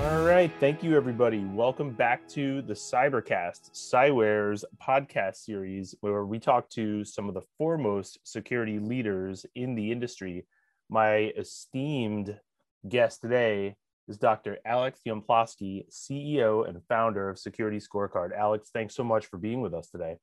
All right. Thank you, everybody. Welcome back to the Cybercast, Cyware's podcast series, where we talk to some of the foremost security leaders in the industry. My esteemed guest today is Dr. Alex Yampolskiy, CEO and founder of Security Scorecard. Alex, thanks so much for being with us today.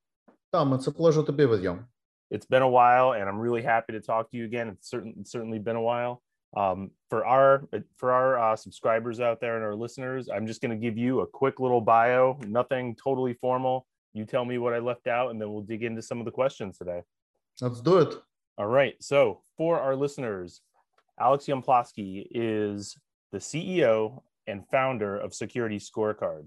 Tom, it's a pleasure to be with you. It's been a while, and I'm really happy to talk to you again. It's certain, certainly been a while. Um, for our for our uh, subscribers out there and our listeners, I'm just going to give you a quick little bio. Nothing totally formal. You tell me what I left out, and then we'll dig into some of the questions today. Let's do it. All right. So for our listeners, Alex Yampolskiy is the CEO and founder of Security Scorecard.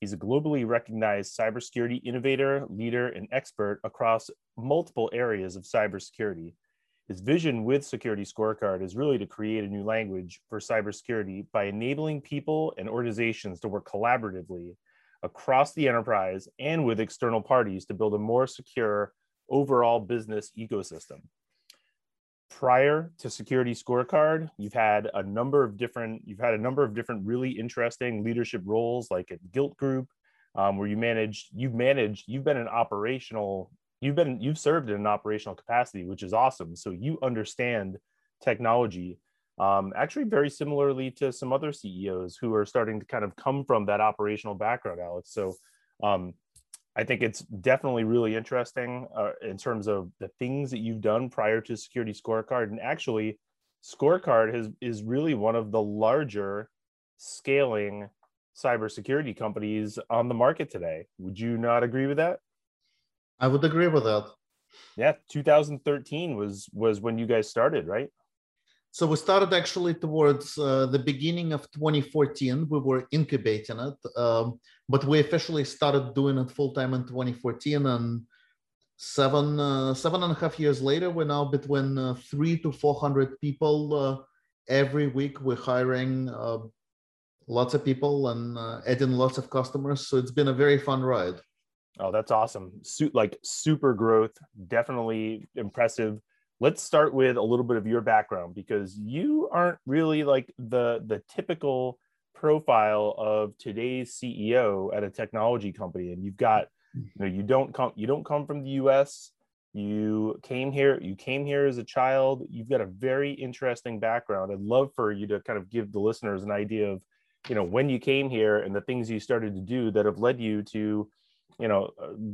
He's a globally recognized cybersecurity innovator, leader, and expert across multiple areas of cybersecurity. His vision with Security Scorecard is really to create a new language for cybersecurity by enabling people and organizations to work collaboratively across the enterprise and with external parties to build a more secure overall business ecosystem. Prior to security scorecard you've had a number of different you've had a number of different really interesting leadership roles like at gilt group um, where you managed you've managed you've been an operational you've been you've served in an operational capacity which is awesome so you understand technology um, actually very similarly to some other ceos who are starting to kind of come from that operational background alex so um, I think it's definitely really interesting uh, in terms of the things that you've done prior to Security Scorecard. And actually, Scorecard has, is really one of the larger scaling cybersecurity companies on the market today. Would you not agree with that? I would agree with that. Yeah, 2013 was was when you guys started, right? So we started actually towards uh, the beginning of 2014. We were incubating it, um, but we officially started doing it full time in 2014. And seven uh, seven and a half years later, we're now between uh, three to 400 people uh, every week. We're hiring uh, lots of people and uh, adding lots of customers. So it's been a very fun ride. Oh, that's awesome! Su- like super growth, definitely impressive. Let's start with a little bit of your background because you aren't really like the the typical profile of today's CEO at a technology company and you've got you know you don't come you don't come from the US you came here you came here as a child. You've got a very interesting background. I'd love for you to kind of give the listeners an idea of you know when you came here and the things you started to do that have led you to you know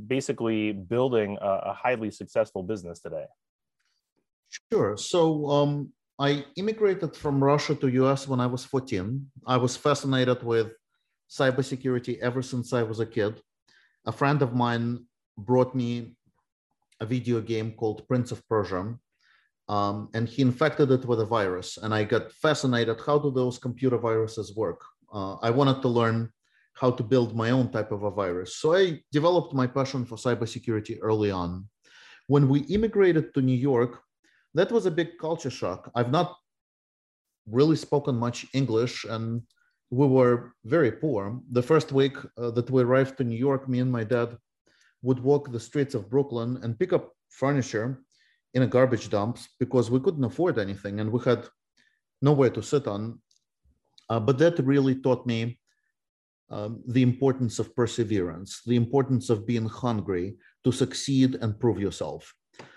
basically building a, a highly successful business today Sure. So um, I immigrated from Russia to US when I was 14. I was fascinated with cybersecurity ever since I was a kid. A friend of mine brought me a video game called Prince of Persia, um, and he infected it with a virus. And I got fascinated. How do those computer viruses work? Uh, I wanted to learn how to build my own type of a virus. So I developed my passion for cybersecurity early on. When we immigrated to New York, that was a big culture shock. I've not really spoken much English, and we were very poor. The first week uh, that we arrived to New York, me and my dad would walk the streets of Brooklyn and pick up furniture in a garbage dumps because we couldn't afford anything and we had nowhere to sit on. Uh, but that really taught me um, the importance of perseverance, the importance of being hungry to succeed and prove yourself.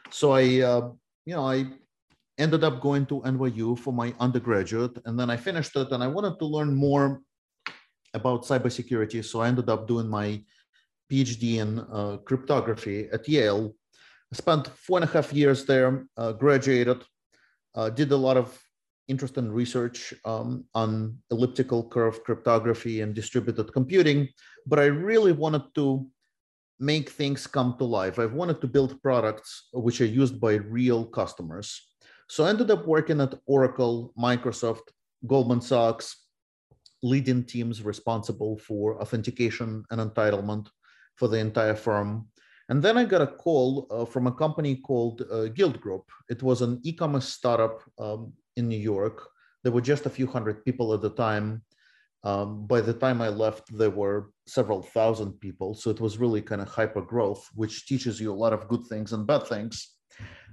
So I uh, you know, I ended up going to NYU for my undergraduate, and then I finished it, and I wanted to learn more about cybersecurity. So I ended up doing my PhD in uh, cryptography at Yale. I spent four and a half years there, uh, graduated, uh, did a lot of interesting research um, on elliptical curve cryptography and distributed computing, but I really wanted to make things come to life. I've wanted to build products which are used by real customers. So I ended up working at Oracle, Microsoft, Goldman Sachs, leading teams responsible for authentication and entitlement for the entire firm. And then I got a call uh, from a company called uh, Gilt Group. It was an e-commerce startup um, in New York. There were just a few hundred people at the time. Um, by the time I left, there were several thousand people. So it was really kind of hyper growth, which teaches you a lot of good things and bad things.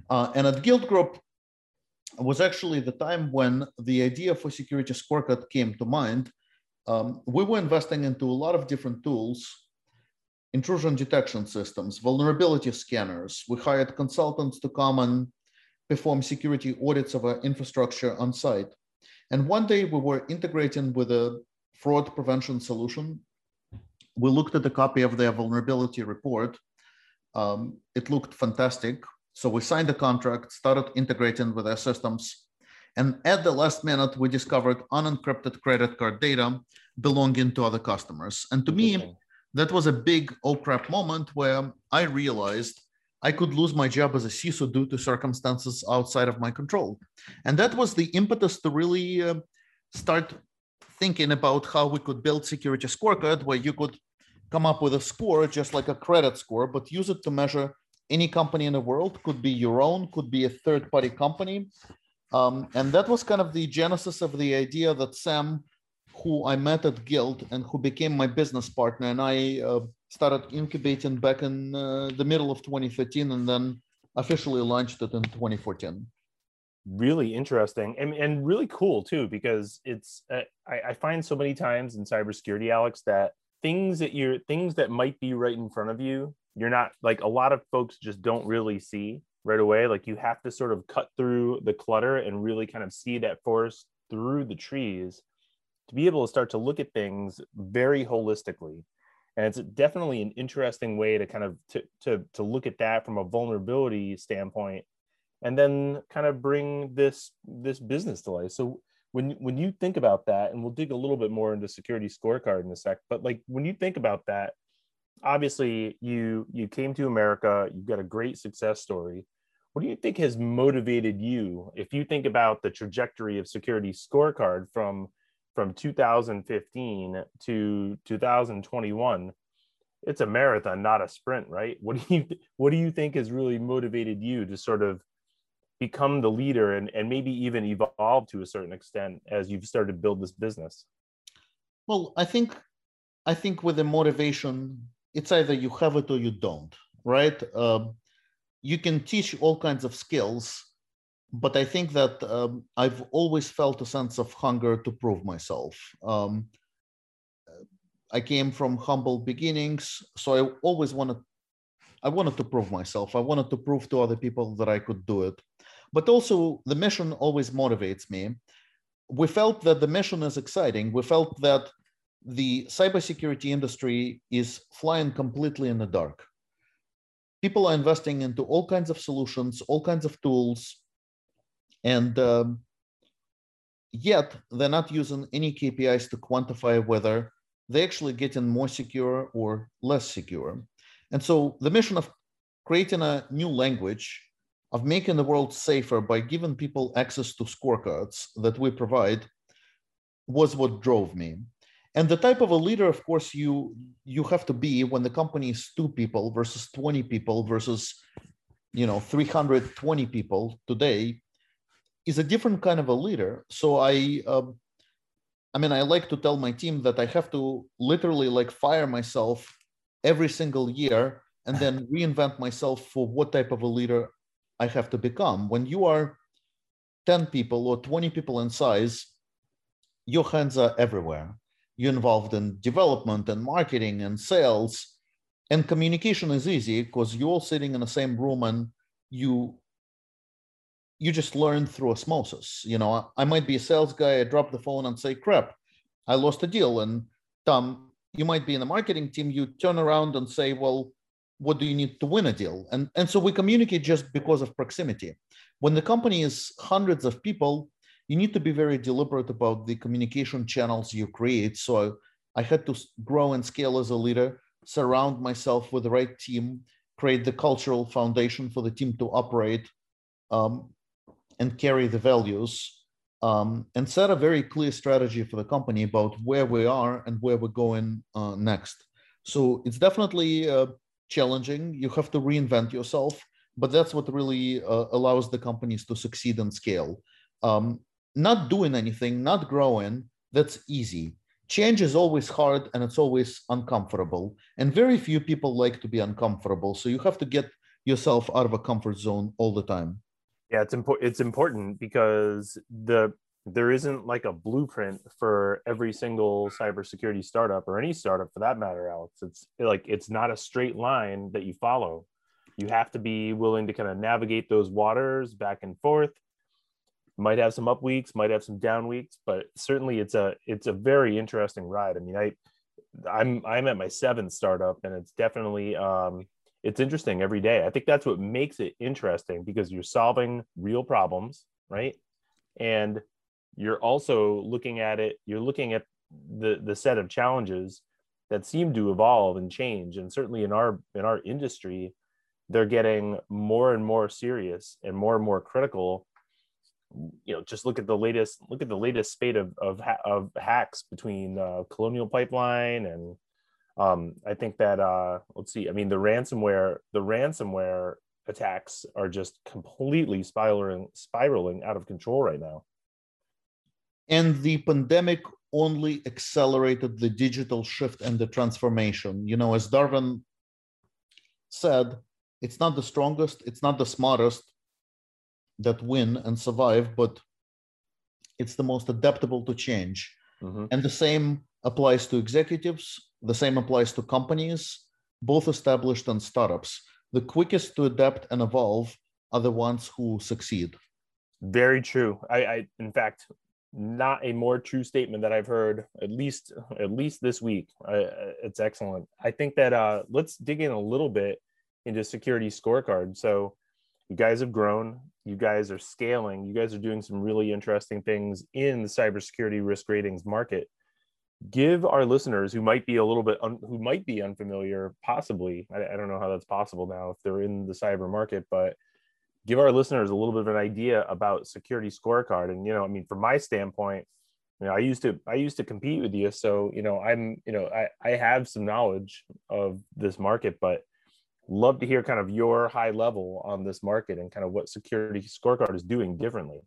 Uh, and at Gilt Group was actually the time when the idea for security scorecard came to mind. um, we were investing into a lot of different tools, intrusion detection systems, vulnerability scanners. We hired consultants to come and perform security audits of our infrastructure on site. And one day we were integrating with a fraud prevention solution. We looked at a copy of their vulnerability report. Um, it looked fantastic. So we signed the contract, started integrating with their systems. And at the last minute, we discovered unencrypted credit card data belonging to other customers. And to me, that was a big oh crap moment where I realized I could lose my job as a CISO due to circumstances outside of my control. And that was the impetus to really uh, start thinking about how we could build security scorecard where you could come up with a score just like a credit score, but use it to measure any company in the world, could be your own, could be a third party company. Um, and that was kind of the genesis of the idea that Sam, who I met at Gilt and who became my business partner, and I uh, started incubating back in uh, the middle of 2013 and then officially launched it in 2014 really interesting and, and really cool too because it's uh, I, I, find so many times in cybersecurity alex that things that you're things that might be right in front of you you're not like a lot of folks just don't really see right away. Like you have to sort of cut through the clutter and really kind of see that forest through the trees to be able to start to look at things very holistically and it's definitely an interesting way to kind of to, to, to look at that from a vulnerability standpoint and then kind of bring this this business to life. So when when you think about that and we'll dig a little bit more into security scorecard in a sec but like when you think about that obviously you you came to america you've got a great success story. What do you think has motivated you if you think about the trajectory of security scorecard from from 2015 to 2021 it's a marathon not a sprint right? What do you what do you think has really motivated you to sort of become the leader and, and maybe even evolve to a certain extent as you've started to build this business? Well i think i think with the motivation it's either you have it or you don't right? Um, you can teach all kinds of skills but I think that um, I've always felt a sense of hunger to prove myself. Um, I came from humble beginnings, so I always wanted, I wanted to prove myself. I wanted to prove to other people that I could do it. But also, the mission always motivates me. We felt that the mission is exciting. We felt that the cybersecurity industry is flying completely in the dark. People are investing into all kinds of solutions, all kinds of tools, and um, yet they're not using any KPIs to quantify whether they're actually getting more secure or less secure. And so the mission of creating a new language, of making the world safer by giving people access to scorecards that we provide was what drove me. And the type of a leader, of course, you you have to be when the company is two people versus 20 people versus you know 320 people today is a different kind of a leader. So I, um, I mean, I like to tell my team that I have to literally like fire myself every single year and then reinvent myself for what type of a leader I have to become. When you are 10 people or 20 people in size, your hands are everywhere. You're involved in development and marketing and sales. And communication is easy because you're all sitting in the same room and you you just learn through osmosis. You know, I might be a sales guy, I drop the phone and say, crap, I lost a deal. And Tom, you might be in the marketing team, you turn around and say, well, what do you need to win a deal? And, and so we communicate just because of proximity. When the company is hundreds of people, you need to be very deliberate about the communication channels you create. So I, I had to grow and scale as a leader, surround myself with the right team, create the cultural foundation for the team to operate, um, and carry the values um, and set a very clear strategy for the company about where we are and where we're going uh, next. So it's definitely uh, challenging. You have to reinvent yourself, but that's what really uh, allows the companies to succeed and scale. Um, not doing anything, not growing, that's easy. Change is always hard and it's always uncomfortable. And very few people like to be uncomfortable. So you have to get yourself out of a comfort zone all the time. Yeah, it's important. It's important because the there isn't like a blueprint for every single cybersecurity startup or any startup for that matter, Alex. It's like it's not a straight line that you follow. You have to be willing to kind of navigate those waters back and forth. Might have some up weeks, might have some down weeks, but certainly it's a it's a very interesting ride. I mean, I I'm I'm at my seventh startup, and it's definitely um, it's interesting every day. I think that's what makes it interesting because you're solving real problems, right? And you're also looking at it. You're looking at the the set of challenges that seem to evolve and change, and certainly in our in our industry, they're getting more and more serious and more and more critical you know just look at the latest look at the latest spate of of, of hacks between uh, colonial pipeline and um, i think that uh, let's see i mean the ransomware the ransomware attacks are just completely spiraling spiraling out of control right now and the pandemic only accelerated the digital shift and the transformation you know as darwin said it's not the strongest it's not the smartest that win and survive, but it's the most adaptable to change. Mm-hmm. And the same applies to executives, the same applies to companies, both established and startups. The quickest to adapt and evolve are the ones who succeed. Very true. I, I in fact, not a more true statement that I've heard at least at least this week. it's excellent. I think that uh, let's dig in a little bit into security scorecard. So you guys have grown you guys are scaling you guys are doing some really interesting things in the cybersecurity risk ratings market give our listeners who might be a little bit un, who might be unfamiliar possibly I, I don't know how that's possible now if they're in the cyber market but give our listeners a little bit of an idea about security scorecard. And you know i mean from my standpoint you know i used to i used to compete with you. So you know i'm you know i i have some knowledge of this market but love to hear kind of your high level on this market and kind of what security scorecard is doing differently.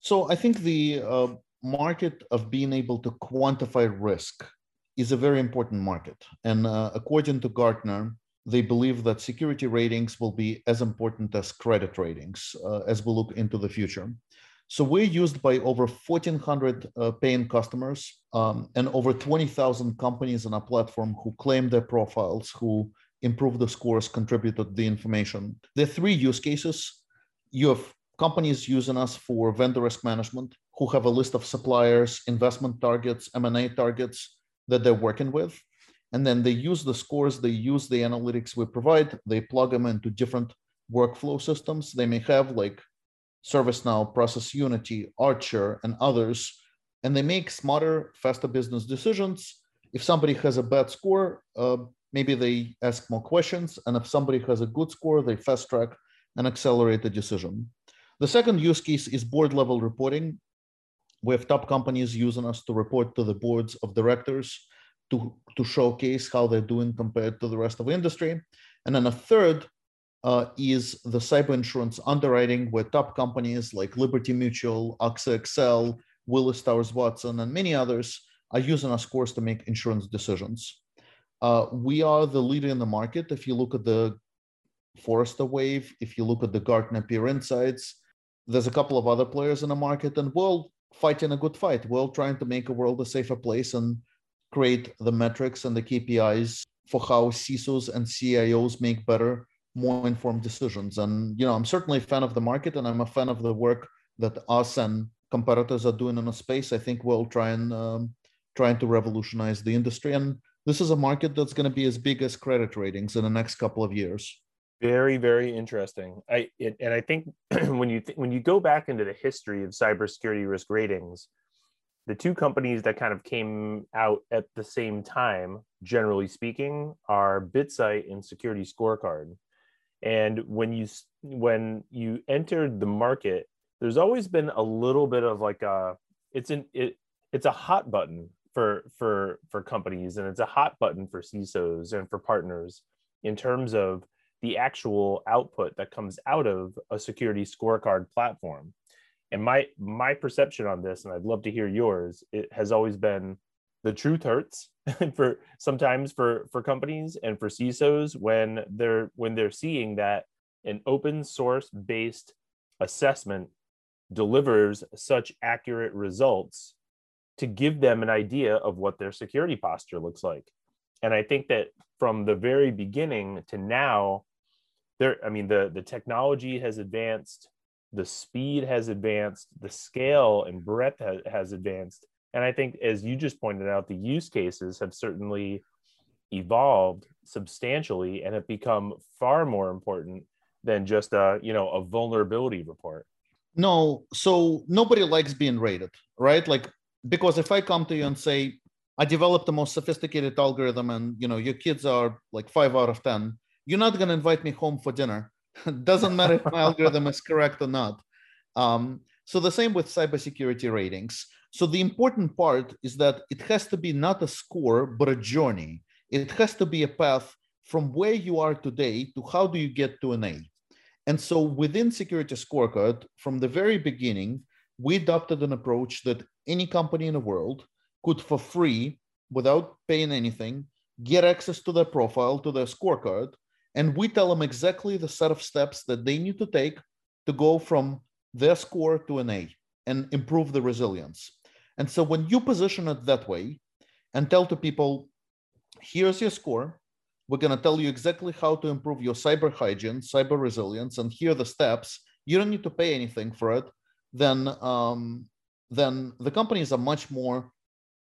So i think the uh, market of being able to quantify risk is a very important market and uh, according to gartner they believe that security ratings will be as important as credit ratings uh, as we look into the future so we're used by over 1,400 uh, paying customers um, and over 20,000 companies on our platform who claim their profiles, who improve the scores, contributed the information. There are three use cases. You have companies using us for vendor risk management who have a list of suppliers, investment targets, M&A targets that they're working with. And then they use the scores, they use the analytics we provide, they plug them into different workflow systems. They may have like ServiceNow, Process Unity, Archer, and others, and they make smarter, faster business decisions. If somebody has a bad score, uh, maybe they ask more questions. And if somebody has a good score, they fast track and accelerate the decision. The second use case is board level reporting. We have top companies using us to report to the boards of directors to, to showcase how they're doing compared to the rest of the industry. And then a third uh, is the cyber insurance underwriting, where top companies like Liberty Mutual, AXA XL, Willis Towers Watson, and many others are using our scores to make insurance decisions. Uh, we are the leader in the market. If you look at the Forrester Wave, if you look at the Gartner Peer Insights, there's a couple of other players in the market, and we're fighting a good fight. We're trying to make a world a safer place and create the metrics and the KPIs for how CISOs and CIOs make better, more informed decisions. And you know, I'm certainly a fan of the market, and I'm a fan of the work that us and competitors are doing in the space. I think we'll try and um, trying to revolutionize the industry and this is a market that's going to be as big as credit ratings in the next couple of years. Very, very interesting. I it, and I think when you th- when you go back into the history of cybersecurity risk ratings, the two companies that kind of came out at the same time, generally speaking, are BitSight and Security Scorecard. And when you when you entered the market, there's always been a little bit of like a it's an it, it's a hot button for for for companies and it's a hot button for CISOs and for partners in terms of the actual output that comes out of a security scorecard platform. And my my perception on this, and I'd love to hear yours, it has always been the truth hurts for sometimes for for companies and for CISOs when they're when they're seeing that an open source based assessment delivers such accurate results to give them an idea of what their security posture looks like. And I think that from the very beginning to now, there, I mean, the, the technology has advanced, the speed has advanced, the scale and breadth has, has advanced. And I think, as you just pointed out, the use cases have certainly evolved substantially and have become far more important than just a you know a vulnerability report no so nobody likes being rated right like because if i come to you and say i developed the most sophisticated algorithm and you know your kids are like five out of ten you're not going to invite me home for dinner. Doesn't matter if my algorithm is correct or not. Um, so the same with cybersecurity ratings. So the important part is that it has to be not a score but a journey. It has to be a path from where you are today to how do you get to an a. And so within security scorecard from the very beginning we adopted an approach that any company in the world could for free without paying anything get access to their profile to their scorecard and we tell them exactly the set of steps that they need to take to go from their score to an a and improve the resilience. And so when you position it that way and tell to people here's your score. We're going to tell you exactly how to improve your cyber hygiene cyber resilience and here are the steps. You don't need to pay anything for it. Then um, then the companies are much more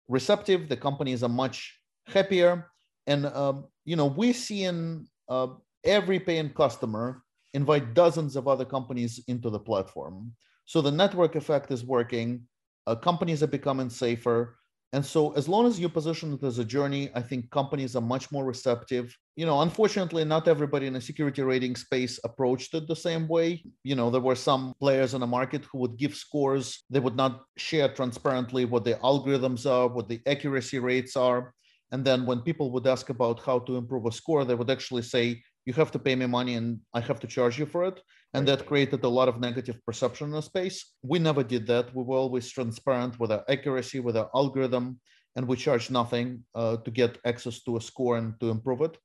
receptive. The companies are much happier, and um, you know we see in uh, every paying customer invite dozens of other companies into the platform. So the network effect is working. Uh, companies are becoming safer. And so, as long as you position it as a journey, I think companies are much more receptive. You know, unfortunately, not everybody in the security rating space approached it the same way. You know, there were some players in the market who would give scores. They would not share transparently what the algorithms are, what the accuracy rates are. And then when people would ask about how to improve a score, they would actually say, you have to pay me money and I have to charge you for it. And that created a lot of negative perception in the space. We never did that. We were always transparent with our accuracy, with our algorithm, and we charge nothing uh, to get access to a score and to improve it.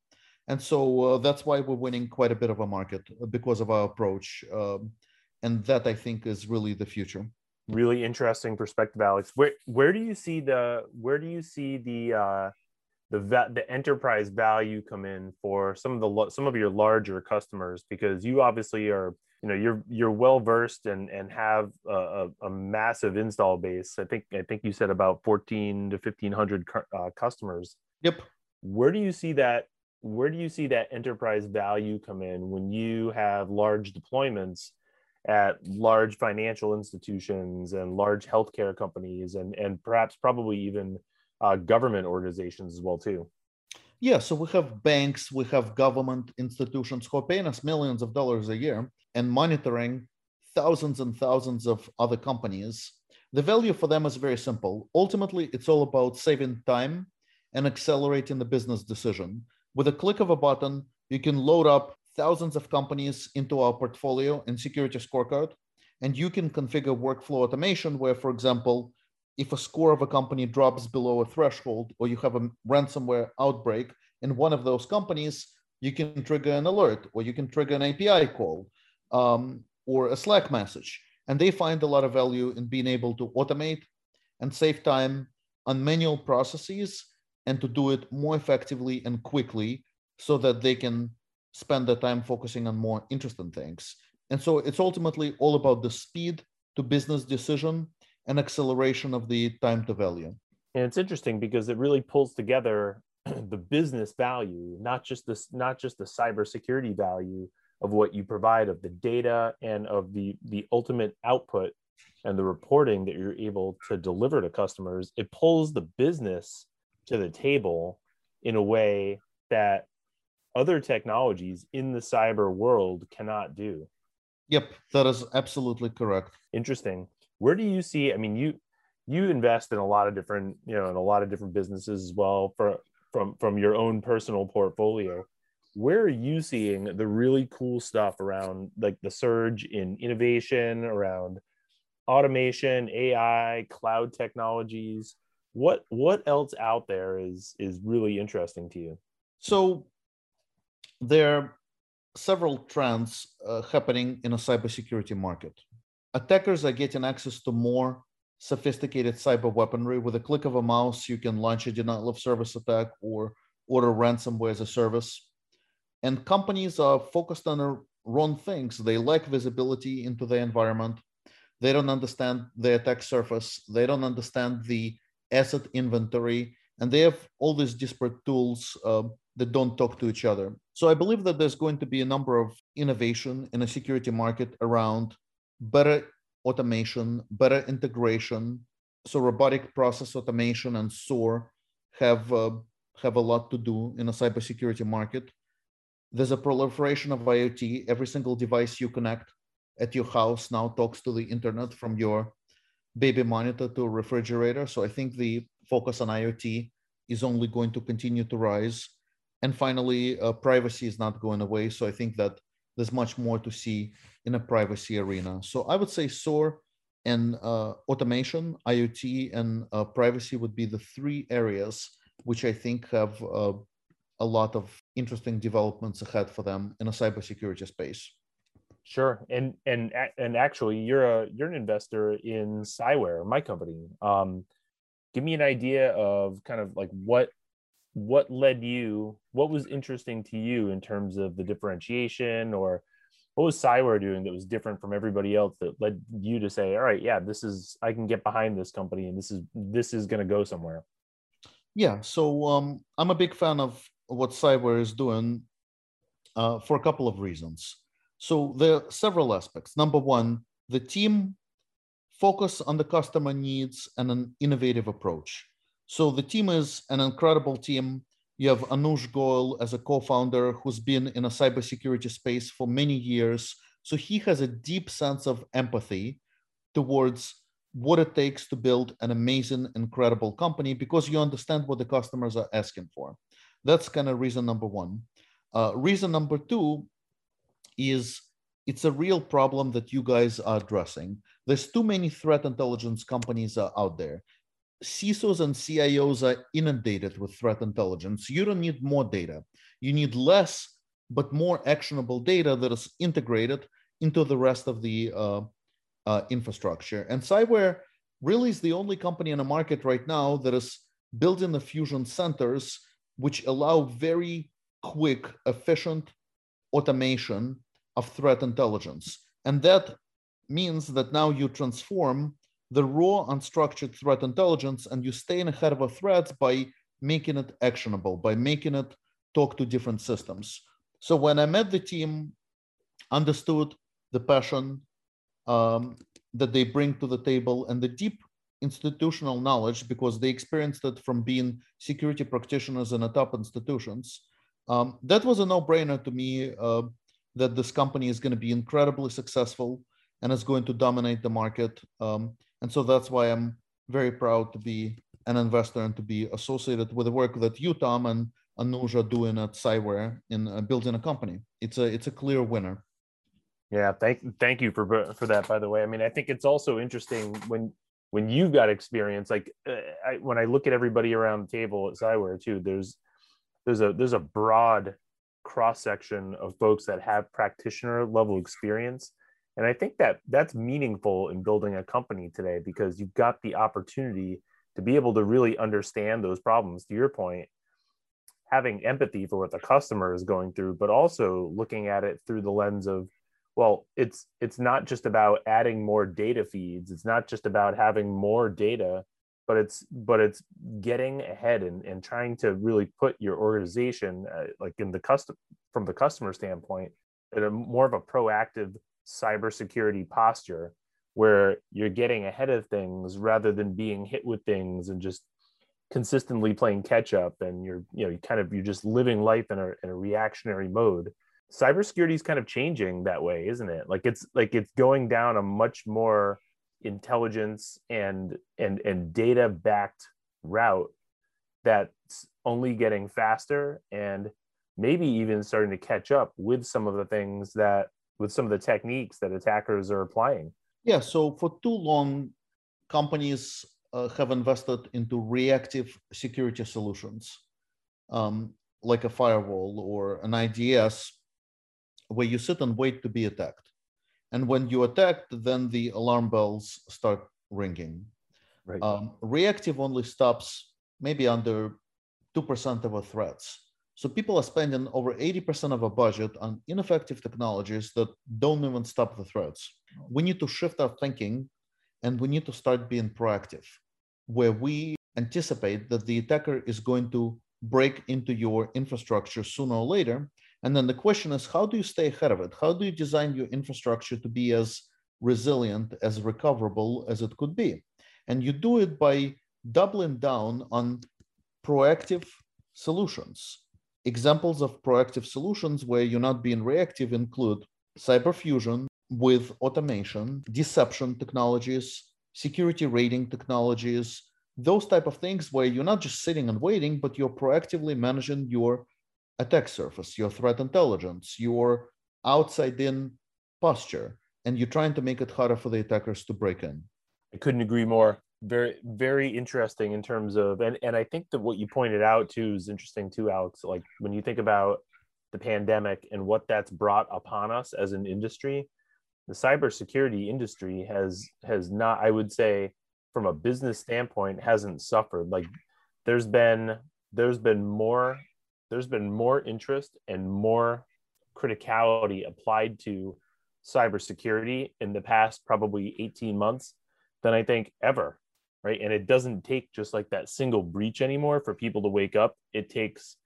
And so uh, that's why we're winning quite a bit of a market uh, because of our approach. Um, and that I think is really the future. Really interesting perspective, Alex. Where where do you see the where do you see the uh, the the enterprise value come in for some of the some of your larger customers because you obviously are you know you're you're well versed and and have a, a, massive install base. I think i think you said about 14 to 1500 uh, customers. Yep. Where do you see that where do you see that enterprise value come in when you have large deployments at large financial institutions and large healthcare companies and and perhaps probably even uh, government organizations as well too. Yeah, so we have banks, we have government institutions who are paying us millions of dollars a year and monitoring thousands and thousands of other companies. The value for them is very simple. Ultimately, it's all about saving time and accelerating the business decision. With a click of a button, you can load up thousands of companies into our portfolio and security scorecard, and you can configure workflow automation where, for example, if a score of a company drops below a threshold or you have a ransomware outbreak in one of those companies, you can trigger an alert or you can trigger an API call um, or a Slack message. And they find a lot of value in being able to automate and save time on manual processes and to do it more effectively and quickly so that they can spend their time focusing on more interesting things. And so it's ultimately all about the speed to business decision and acceleration of the time to value. And it's interesting because it really pulls together the business value, not just this, not just the cybersecurity value of what you provide of the data and of the the ultimate output and the reporting that you're able to deliver to customers. It pulls the business to the table in a way that other technologies in the cyber world cannot do. Yep, that is absolutely correct. Interesting where do you see i mean you you invest in a lot of different you know in a lot of different businesses as well for from from your own personal portfolio. Where are you seeing the really cool stuff around like the surge in innovation around automation ai cloud technologies? What what else out there is is really interesting to you? So there are several trends uh, happening in a cybersecurity market attackers are getting access to more sophisticated cyber weaponry. With a click of a mouse, you can launch a denial of service attack or order ransomware as a service. And companies are focused on the wrong things. They lack visibility into the environment. They don't understand the attack surface. They don't understand the asset inventory. And they have all these disparate tools uh, that don't talk to each other. So I believe that there's going to be a number of innovation in a security market around better automation, better integration. So robotic process automation and SOAR have uh, have a lot to do in a cybersecurity market. There's a proliferation of IoT. Every single device you connect at your house now talks to the internet from your baby monitor to refrigerator. So I think the focus on IoT is only going to continue to rise. And finally, uh, privacy is not going away. So I think that there's much more to see in a privacy arena. So I would say SOAR and uh, automation, IoT, and uh, privacy would be the three areas which I think have uh, a lot of interesting developments ahead for them in a cybersecurity space. Sure, and and and actually, you're a you're an investor in Cyware, my company. Um, give me an idea of kind of like what what led you, what was interesting to you in terms of the differentiation, or what was Cyware doing that was different from everybody else that led you to say, all right, yeah, this is I can get behind this company, and this is this is going to go somewhere. Yeah, so um, I'm a big fan of what Cyware is doing uh, for a couple of reasons. So there are several aspects. Number one, the team focus on the customer needs and an innovative approach. So the team is an incredible team. You have Anuj Goel as a co-founder who's been in a cybersecurity space for many years. So he has a deep sense of empathy towards what it takes to build an amazing, incredible company because you understand what the customers are asking for. That's kind of reason number one. Uh, reason number two is it's a real problem that you guys are addressing. There's too many threat intelligence companies out there. CISOs and CIOs are inundated with threat intelligence. You don't need more data. You need less, but more actionable data that is integrated into the rest of the uh, uh, infrastructure. And Cyware really is the only company in the market right now that is building the fusion centers, which allow very quick, efficient automation of threat intelligence. And that means that now you transform the raw unstructured threat intelligence and you stay ahead of a threat by making it actionable, by making it talk to different systems. So when I met the team, understood the passion, um, that they bring to the table and the deep institutional knowledge because they experienced it from being security practitioners in top institutions. Um, that was a no-brainer to me uh, that this company is going to be incredibly successful and is going to dominate the market. Um, and so that's why I'm very proud to be an investor and to be associated with the work that you, Tom, and Anuj are doing at Cyware in uh, building a company. It's a it's a clear winner. Yeah, thank thank you for for that. By the way, I mean I think it's also interesting when when you've got experience. Like uh, I, when I look at everybody around the table at Cyware too, there's there's a there's a broad cross section of folks that have practitioner level experience, and I think that that's meaningful in building a company today because you've got the opportunity to be able to really understand those problems. To your point, having empathy for what the customer is going through, but also looking at it through the lens of well it's it's not just about adding more data feeds it's not just about having more data but it's but it's getting ahead and, and trying to really put your organization uh, like in the custom from the customer standpoint in a more of a proactive cybersecurity posture where you're getting ahead of things rather than being hit with things and just consistently playing catch up and you're you know you kind of you're just living life in a, in a reactionary mode cybersecurity is kind of changing that way, isn't it? Like it's like it's going down a much more intelligence and and and data backed route that's only getting faster and maybe even starting to catch up with some of the things that with some of the techniques that attackers are applying. Yeah, so for too long companies uh, have invested into reactive security solutions um, like a firewall or an IDS where you sit and wait to be attacked. And when you attacked, then the alarm bells start ringing. Right. Um, reactive only stops maybe under 2% of our threats. So people are spending over 80% of a budget on ineffective technologies that don't even stop the threats. We need to shift our thinking and we need to start being proactive, where we anticipate that the attacker is going to break into your infrastructure sooner or later. And then the question is, how do you stay ahead of it? How do you design your infrastructure to be as resilient, as recoverable as it could be? And you do it by doubling down on proactive solutions. Examples of proactive solutions where you're not being reactive include cyber fusion with automation, deception technologies, security rating technologies, those type of things where you're not just sitting and waiting, but you're proactively managing your attack surface, your threat intelligence, your outside in posture, and you're trying to make it harder for the attackers to break in. I couldn't agree more. Very, very interesting in terms of, and, and I think that what you pointed out too is interesting too, Alex. Like when you think about the pandemic and what that's brought upon us as an industry, the cybersecurity industry has has not, I would say, from a business standpoint hasn't suffered like there's been there's been more there's been more interest and more criticality applied to cybersecurity in the past probably 18 months than I think ever right? And it doesn't take just like that single breach anymore for people to wake up. It takes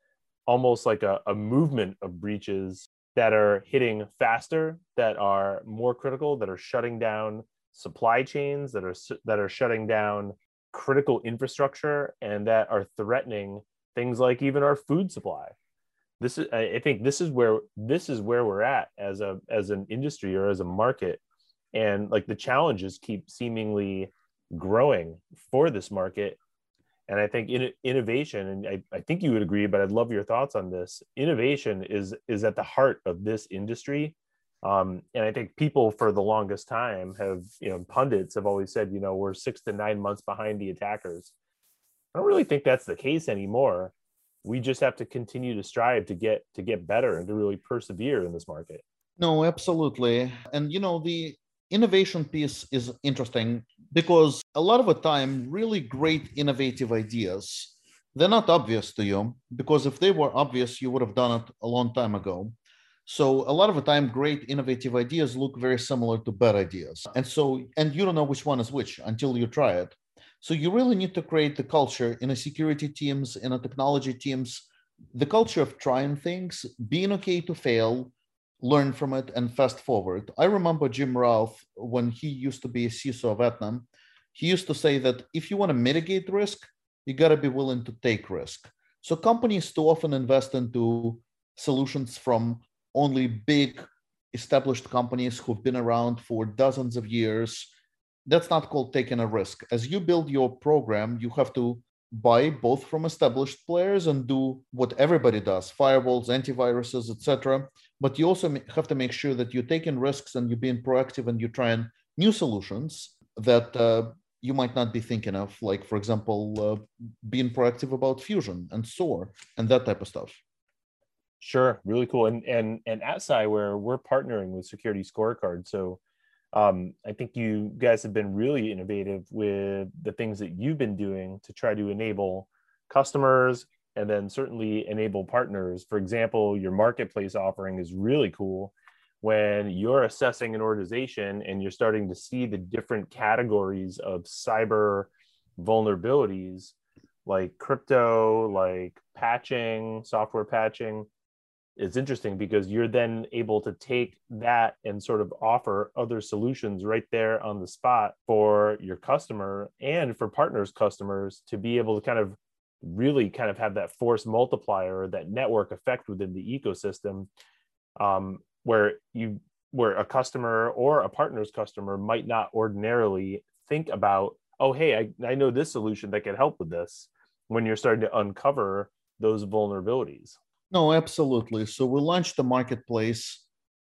almost like a, a movement of breaches that are hitting faster that are more critical that are shutting down supply chains that are that are shutting down critical infrastructure and that are threatening things like even our food supply. This is i think this is where this is where we're at as a as an industry or as a market. And like the challenges keep seemingly growing for this market and i think in, innovation and I, I think you would agree but i'd love your thoughts on this innovation is is at the heart of this industry um, and I think people for the longest time have, you know, pundits have always said, you know, we're six to nine months behind the attackers. I don't really think that's the case anymore. We just have to continue to strive to get to get better and to really persevere in this market. No, absolutely. And you know, the innovation piece is interesting because a lot of the time, really great innovative ideas, they're not obvious to you because if they were obvious, you would have done it a long time ago. So a lot of the time, great innovative ideas look very similar to bad ideas. And so, and you don't know which one is which until you try it. So you really need to create the culture in a security teams, in a technology teams, the culture of trying things, being okay to fail, learn from it, and fast forward. I remember Jim Routh when he used to be a CISO of Aetna. He used to say that if you want to mitigate risk, you got to be willing to take risk. So companies too often invest into solutions from only big established companies who've been around for dozens of years. That's not called taking a risk. As you build your program, you have to buy both from established players and do what everybody does firewalls antiviruses etc but you also have to make sure that you're taking risks and you're being proactive and you're trying new solutions that uh, you might not be thinking of like for example uh, being proactive about fusion and SOAR and that type of stuff Sure, really cool. And and and at Cyware, we're partnering with Security Scorecard. So um, I think you guys have been really innovative with the things that you've been doing to try to enable customers and then certainly enable partners. For example, your marketplace offering is really cool when you're assessing an organization and you're starting to see the different categories of cyber vulnerabilities like crypto, like patching, software patching it's interesting because you're then able to take that and sort of offer other solutions right there on the spot for your customer and for partners customers to be able to kind of really kind of have that force multiplier that network effect within the ecosystem um, where you where a customer or a partner's customer might not ordinarily think about oh hey I, I know this solution that can help with this when you're starting to uncover those vulnerabilities no, absolutely. So we launched the marketplace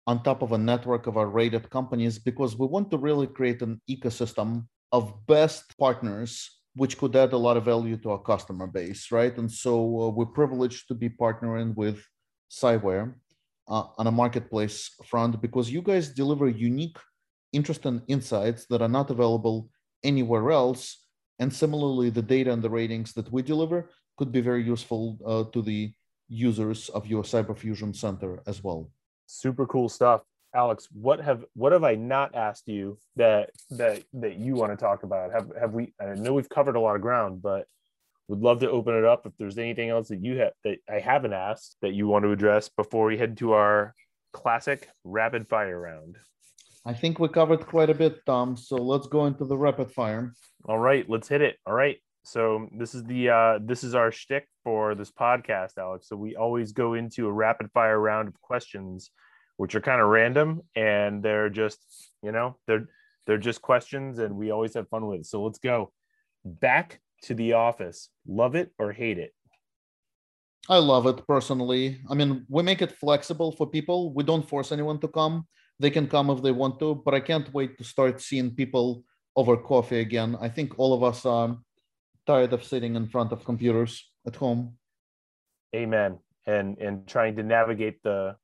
on top of a network of our rated companies because we want to really create an ecosystem of best partners which could add a lot of value to our customer base, right? And so uh, we're privileged to be partnering with Cyware. uh, on a marketplace front because you guys deliver unique, interesting insights that are not available anywhere else. And similarly, the data and the ratings that we deliver could be very useful uh, to the users of your Cyberfusion Center as well. Super cool stuff. Alex, what have what have I not asked you that that that you want to talk about? Have have we I know we've covered a lot of ground, but would love to open it up if there's anything else that you have that I haven't asked that you want to address before we head to our classic rapid fire round. I think we covered quite a bit, Tom. So let's go into the rapid fire. All right, let's hit it. All right. So this is the uh, this is our shtick for this podcast, Alex. So we always go into a rapid fire round of questions, which are kind of random and they're just you know they're they're just questions, and we always have fun with it. So let's go back to the office. Love it or hate it? I love it personally. I mean, we make it flexible for people. We don't force anyone to come. They can come if they want to, but I can't wait to start seeing people over coffee again. I think all of us are tired of sitting in front of computers at home. Amen. And and trying to navigate the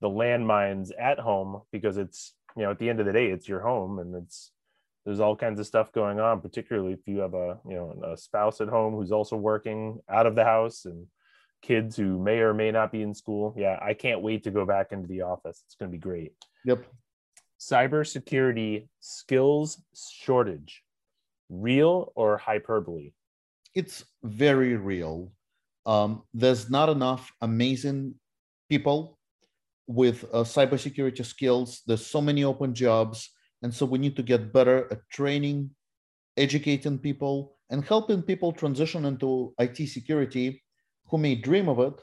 the landmines at home because it's you know at the end of the day it's your home and it's there's all kinds of stuff going on particularly if you have a you know a spouse at home who's also working out of the house and kids who may or may not be in school. Yeah i can't wait to go back into the office. It's going to be great. Yep. Cybersecurity skills shortage real or hyperbole it's very real um, there's not enough amazing people with uh, cybersecurity skills there's so many open jobs and so we need to get better at training, educating people, and helping people transition into IT security who may dream of it,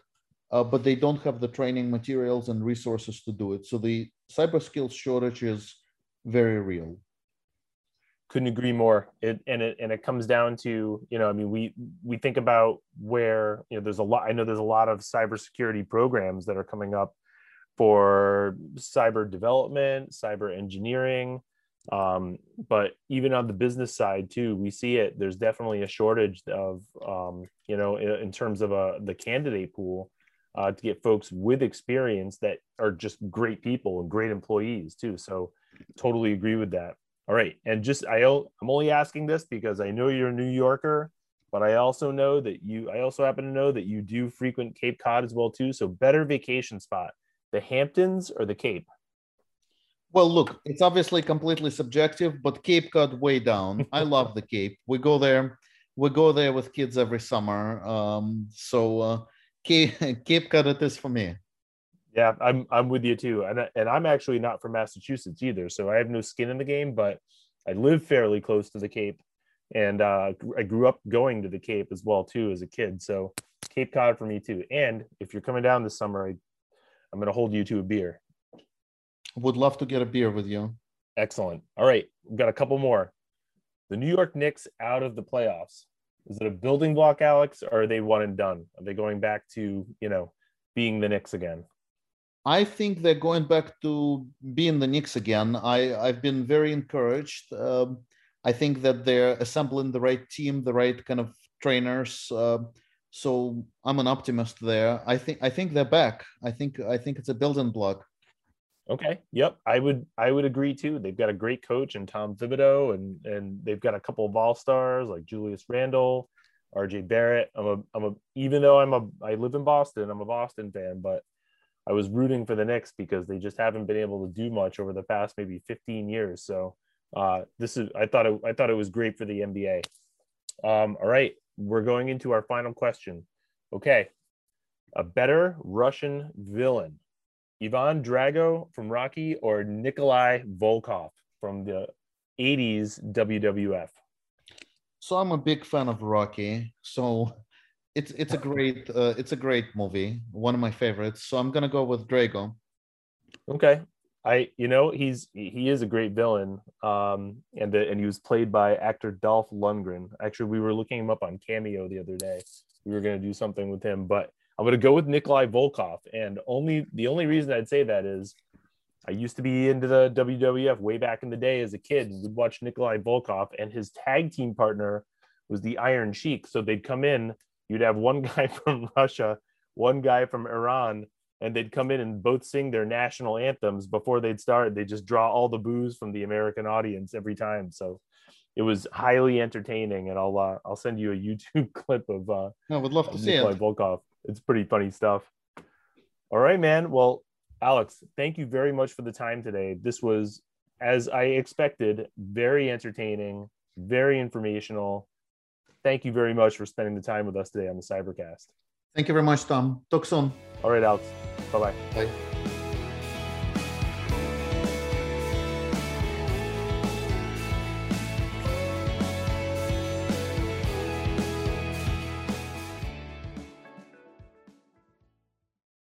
uh, but they don't have the training materials and resources to do it. So the cyber skills shortage is very real. Couldn't agree more. It and it and it comes down to you know I mean we we think about where you know there's a lot I know there's a lot of cybersecurity programs that are coming up for cyber development, cyber engineering, um, but even on the business side too we see it there's definitely a shortage of um, you know in, in, terms of uh, the candidate pool uh, to get folks with experience that are just great people and great employees too. So totally agree with that all right and just i i'm only asking this because i know you're a new yorker but i also know that you i also happen to know that you do frequent cape cod as well too so better vacation spot the hamptons or the cape well, look, it's obviously completely subjective, but Cape Cod way down. I love the Cape. We go there. We go there with kids every summer. Um, so uh, Cape, Cape Cod it is for me. Yeah, I'm I'm with you too, and and I'm actually not from Massachusetts either, so I have no skin in the game. But I live fairly close to the Cape, and uh, I grew up going to the Cape as well too as a kid. So Cape Cod for me too. And if you're coming down this summer, I, I'm going to hold you to a beer. Would love to get a beer with you. Excellent. All right, we've got a couple more. The New York Knicks out of the playoffs. Is it a building block, Alex, or are they one and done? Are they going back to you know being the Knicks again? I think they're going back to being the Knicks again. I I've been very encouraged. Um, I think that they're assembling the right team, the right kind of trainers. Uh, so I'm an optimist there. I think I think they're back. I think I think it's a building block. Okay. Yep. I would I would agree too. They've got a great coach and Tom Thibodeau, and and they've got a couple of all stars like Julius Randle, RJ Barrett. I'm a I'm a even though I'm a I live in Boston, I'm a Boston fan, but I was rooting for the Knicks because they just haven't been able to do much over the past maybe 15 years. So uh, this is I thought it I thought it was great for the NBA. Um, all right, we're going into our final question. Okay, a better Russian villain. Ivan Drago from Rocky or Nikolai Volkov from the 80s WWF? So I'm a big fan of Rocky. So it's it's a great uh, it's a great movie, one of my favorites. So I'm gonna go with Drago. Okay, I you know he's he is a great villain, um, and the, and he was played by actor Dolph Lundgren. Actually, we were looking him up on Cameo the other day. We were gonna do something with him, but I'm to go with Nikolai Volkov, and only the only reason I'd say that is I used to be into the WWF way back in the day as a kid. We'd watch Nikolai Volkov, and his tag team partner was the Iron Sheik. So they'd come in. You'd have one guy from Russia, one guy from Iran, and they'd come in and both sing their national anthems before they'd start. They just draw all the boos from the American audience every time. So it was highly entertaining, and I'll uh, I'll send you a YouTube clip of. Uh, I would love to see Nikolai it. Volkov. It's pretty funny stuff. All right, man. Well, Alex, thank you very much for the time today. This was, as I expected, very entertaining, very informational. Thank you very much for spending the time with us today on the Cybercast. Thank you very much, Tom. Talk soon. All right, Alex. Bye bye. Bye.